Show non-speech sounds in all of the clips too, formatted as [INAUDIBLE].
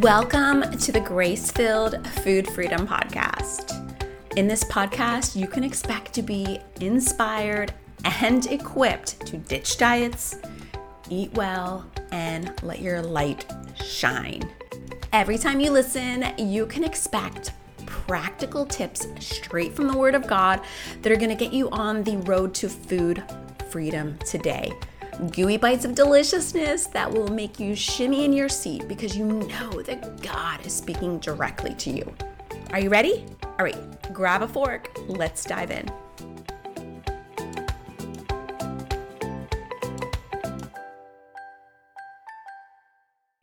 Welcome to the Grace Filled Food Freedom Podcast. In this podcast, you can expect to be inspired and equipped to ditch diets, eat well, and let your light shine. Every time you listen, you can expect practical tips straight from the Word of God that are going to get you on the road to food freedom today gooey bites of deliciousness that will make you shimmy in your seat because you know that God is speaking directly to you. Are you ready? All right, grab a fork. Let's dive in.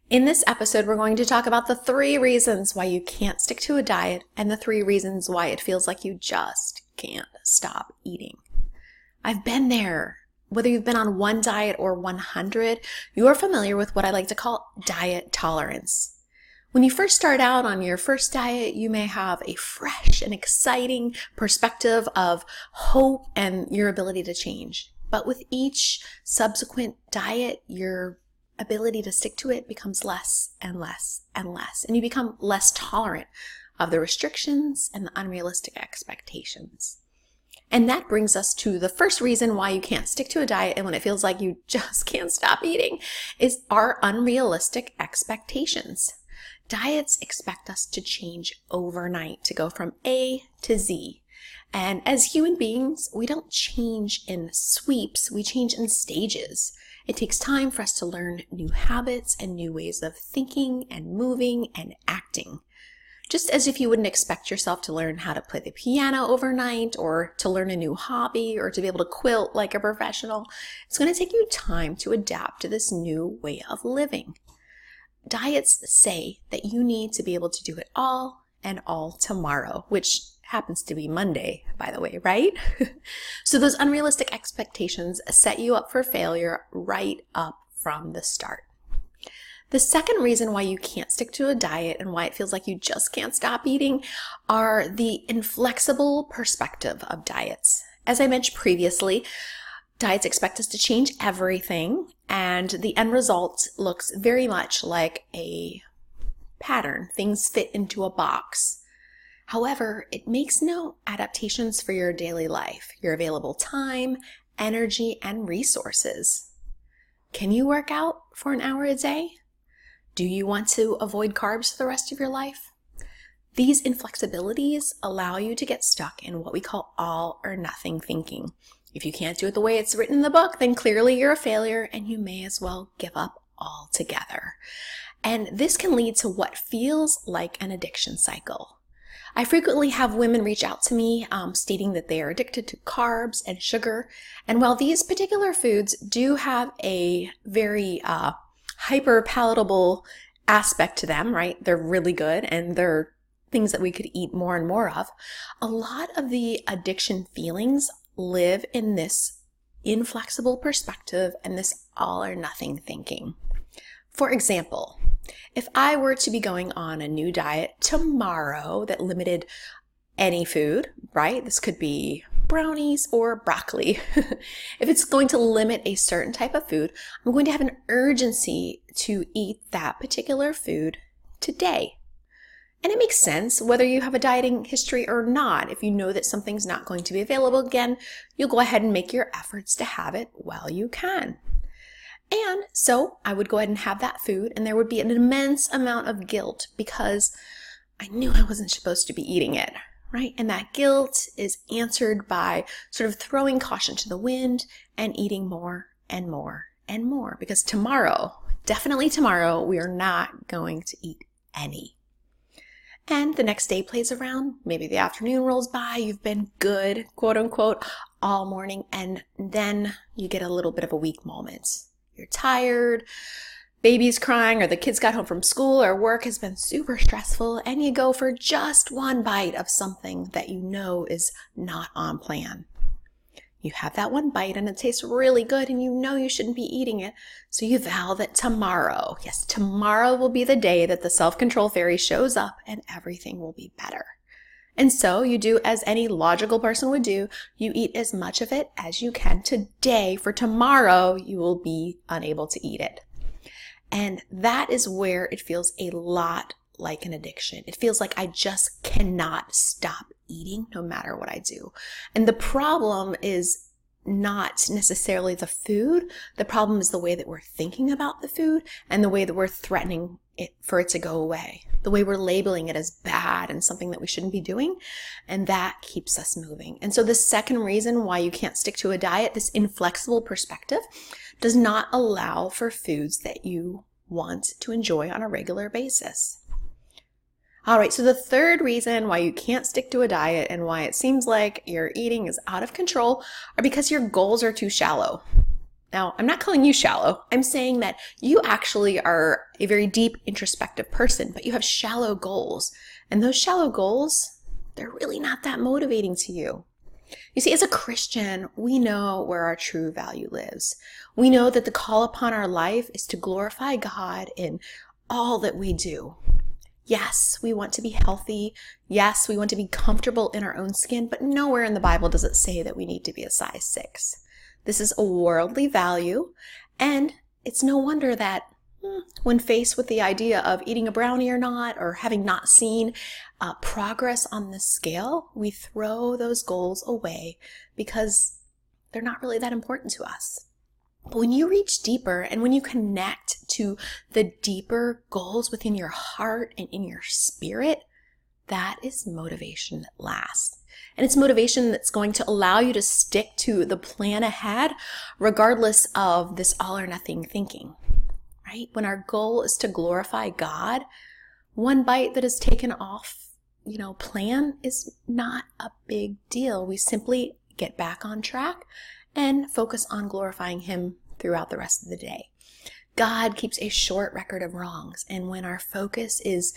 In this episode, we're going to talk about the three reasons why you can't stick to a diet and the three reasons why it feels like you just can't stop eating. I've been there whether you've been on one diet or 100, you are familiar with what I like to call diet tolerance. When you first start out on your first diet, you may have a fresh and exciting perspective of hope and your ability to change. But with each subsequent diet, your ability to stick to it becomes less and less and less, and you become less tolerant of the restrictions and the unrealistic expectations. And that brings us to the first reason why you can't stick to a diet and when it feels like you [LAUGHS] just can't stop eating is our unrealistic expectations. Diets expect us to change overnight, to go from A to Z. And as human beings, we don't change in sweeps, we change in stages. It takes time for us to learn new habits and new ways of thinking and moving and acting. Just as if you wouldn't expect yourself to learn how to play the piano overnight or to learn a new hobby or to be able to quilt like a professional, it's going to take you time to adapt to this new way of living. Diets say that you need to be able to do it all and all tomorrow, which happens to be Monday, by the way, right? [LAUGHS] so those unrealistic expectations set you up for failure right up from the start. The second reason why you can't stick to a diet and why it feels like you just can't stop eating are the inflexible perspective of diets. As I mentioned previously, diets expect us to change everything, and the end result looks very much like a pattern. Things fit into a box. However, it makes no adaptations for your daily life, your available time, energy, and resources. Can you work out for an hour a day? Do you want to avoid carbs for the rest of your life? These inflexibilities allow you to get stuck in what we call all or nothing thinking. If you can't do it the way it's written in the book, then clearly you're a failure and you may as well give up altogether. And this can lead to what feels like an addiction cycle. I frequently have women reach out to me um, stating that they are addicted to carbs and sugar. And while these particular foods do have a very uh, hyper palatable aspect to them, right? They're really good and they're things that we could eat more and more of. A lot of the addiction feelings live in this inflexible perspective and this all or nothing thinking. For example, if I were to be going on a new diet tomorrow that limited any food, right? This could be brownies or broccoli. [LAUGHS] if it's going to limit a certain type of food, I'm going to have an urgency to eat that particular food today. And it makes sense whether you have a dieting history or not. If you know that something's not going to be available again, you'll go ahead and make your efforts to have it while you can. And so I would go ahead and have that food, and there would be an immense amount of guilt because I knew I wasn't supposed to be eating it, right? And that guilt is answered by sort of throwing caution to the wind and eating more and more and more because tomorrow, definitely tomorrow, we are not going to eat any. And the next day plays around, maybe the afternoon rolls by, you've been good, quote unquote, all morning, and then you get a little bit of a weak moment. You're tired, baby's crying or the kids got home from school or work has been super stressful and you go for just one bite of something that you know is not on plan. You have that one bite and it tastes really good and you know you shouldn't be eating it. So you vow that tomorrow, yes, tomorrow will be the day that the self control fairy shows up and everything will be better. And so you do as any logical person would do. You eat as much of it as you can today for tomorrow you will be unable to eat it. And that is where it feels a lot like an addiction. It feels like I just cannot stop eating no matter what I do. And the problem is not necessarily the food. The problem is the way that we're thinking about the food and the way that we're threatening it for it to go away. The way we're labeling it as bad and something that we shouldn't be doing. And that keeps us moving. And so the second reason why you can't stick to a diet, this inflexible perspective, does not allow for foods that you want to enjoy on a regular basis. All right, so the third reason why you can't stick to a diet and why it seems like your eating is out of control are because your goals are too shallow. Now, I'm not calling you shallow. I'm saying that you actually are a very deep introspective person, but you have shallow goals. And those shallow goals, they're really not that motivating to you. You see, as a Christian, we know where our true value lives. We know that the call upon our life is to glorify God in all that we do. Yes, we want to be healthy. Yes, we want to be comfortable in our own skin, but nowhere in the Bible does it say that we need to be a size six. This is a worldly value, and it's no wonder that hmm, when faced with the idea of eating a brownie or not, or having not seen uh, progress on the scale, we throw those goals away because they're not really that important to us. But when you reach deeper and when you connect to the deeper goals within your heart and in your spirit, that is motivation that lasts. And it's motivation that's going to allow you to stick to the plan ahead, regardless of this all or nothing thinking, right? When our goal is to glorify God, one bite that is taken off, you know, plan is not a big deal. We simply get back on track and focus on glorifying Him throughout the rest of the day. God keeps a short record of wrongs. And when our focus is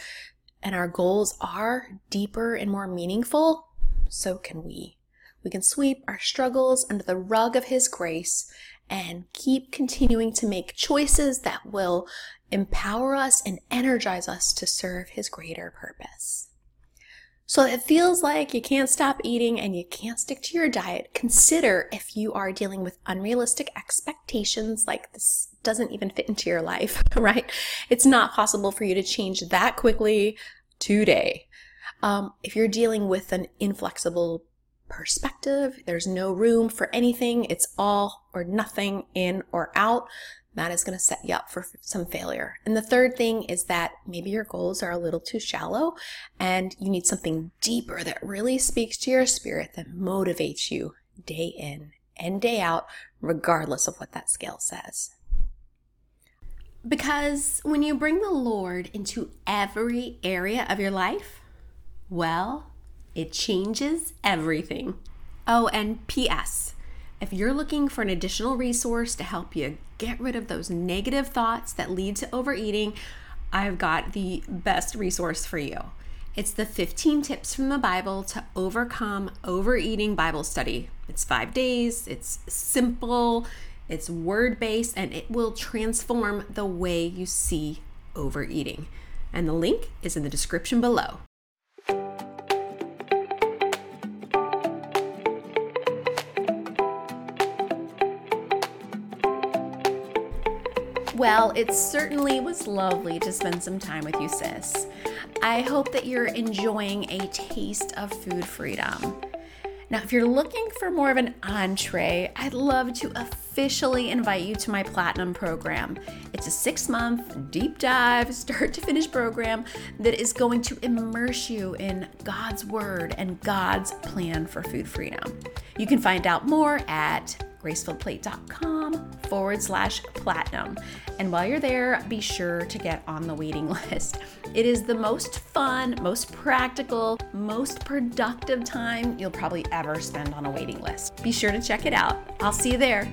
and our goals are deeper and more meaningful, so can we. We can sweep our struggles under the rug of His grace and keep continuing to make choices that will empower us and energize us to serve His greater purpose. So it feels like you can't stop eating and you can't stick to your diet. Consider if you are dealing with unrealistic expectations, like this doesn't even fit into your life, [LAUGHS] right? It's not possible for you to change that quickly today. Um, if you're dealing with an inflexible perspective, there's no room for anything, it's all or nothing, in or out, that is going to set you up for some failure. And the third thing is that maybe your goals are a little too shallow and you need something deeper that really speaks to your spirit that motivates you day in and day out, regardless of what that scale says. Because when you bring the Lord into every area of your life, well, it changes everything. Oh, and P.S. If you're looking for an additional resource to help you get rid of those negative thoughts that lead to overeating, I've got the best resource for you. It's the 15 tips from the Bible to overcome overeating Bible study. It's five days, it's simple, it's word based, and it will transform the way you see overeating. And the link is in the description below. Well, it certainly was lovely to spend some time with you, sis. I hope that you're enjoying a taste of food freedom. Now, if you're looking for more of an entree, I'd love to officially invite you to my Platinum program. It's a six month, deep dive, [LAUGHS] start to finish program that is going to immerse you in God's Word and God's plan for food freedom. You can find out more at gracefilledplate.com forward slash platinum. And while you're there, be sure to get on the waiting [LAUGHS] list. It is the most fun, most practical, most productive time you'll probably ever spend on a waiting list. Be sure to check it out. I'll see you there.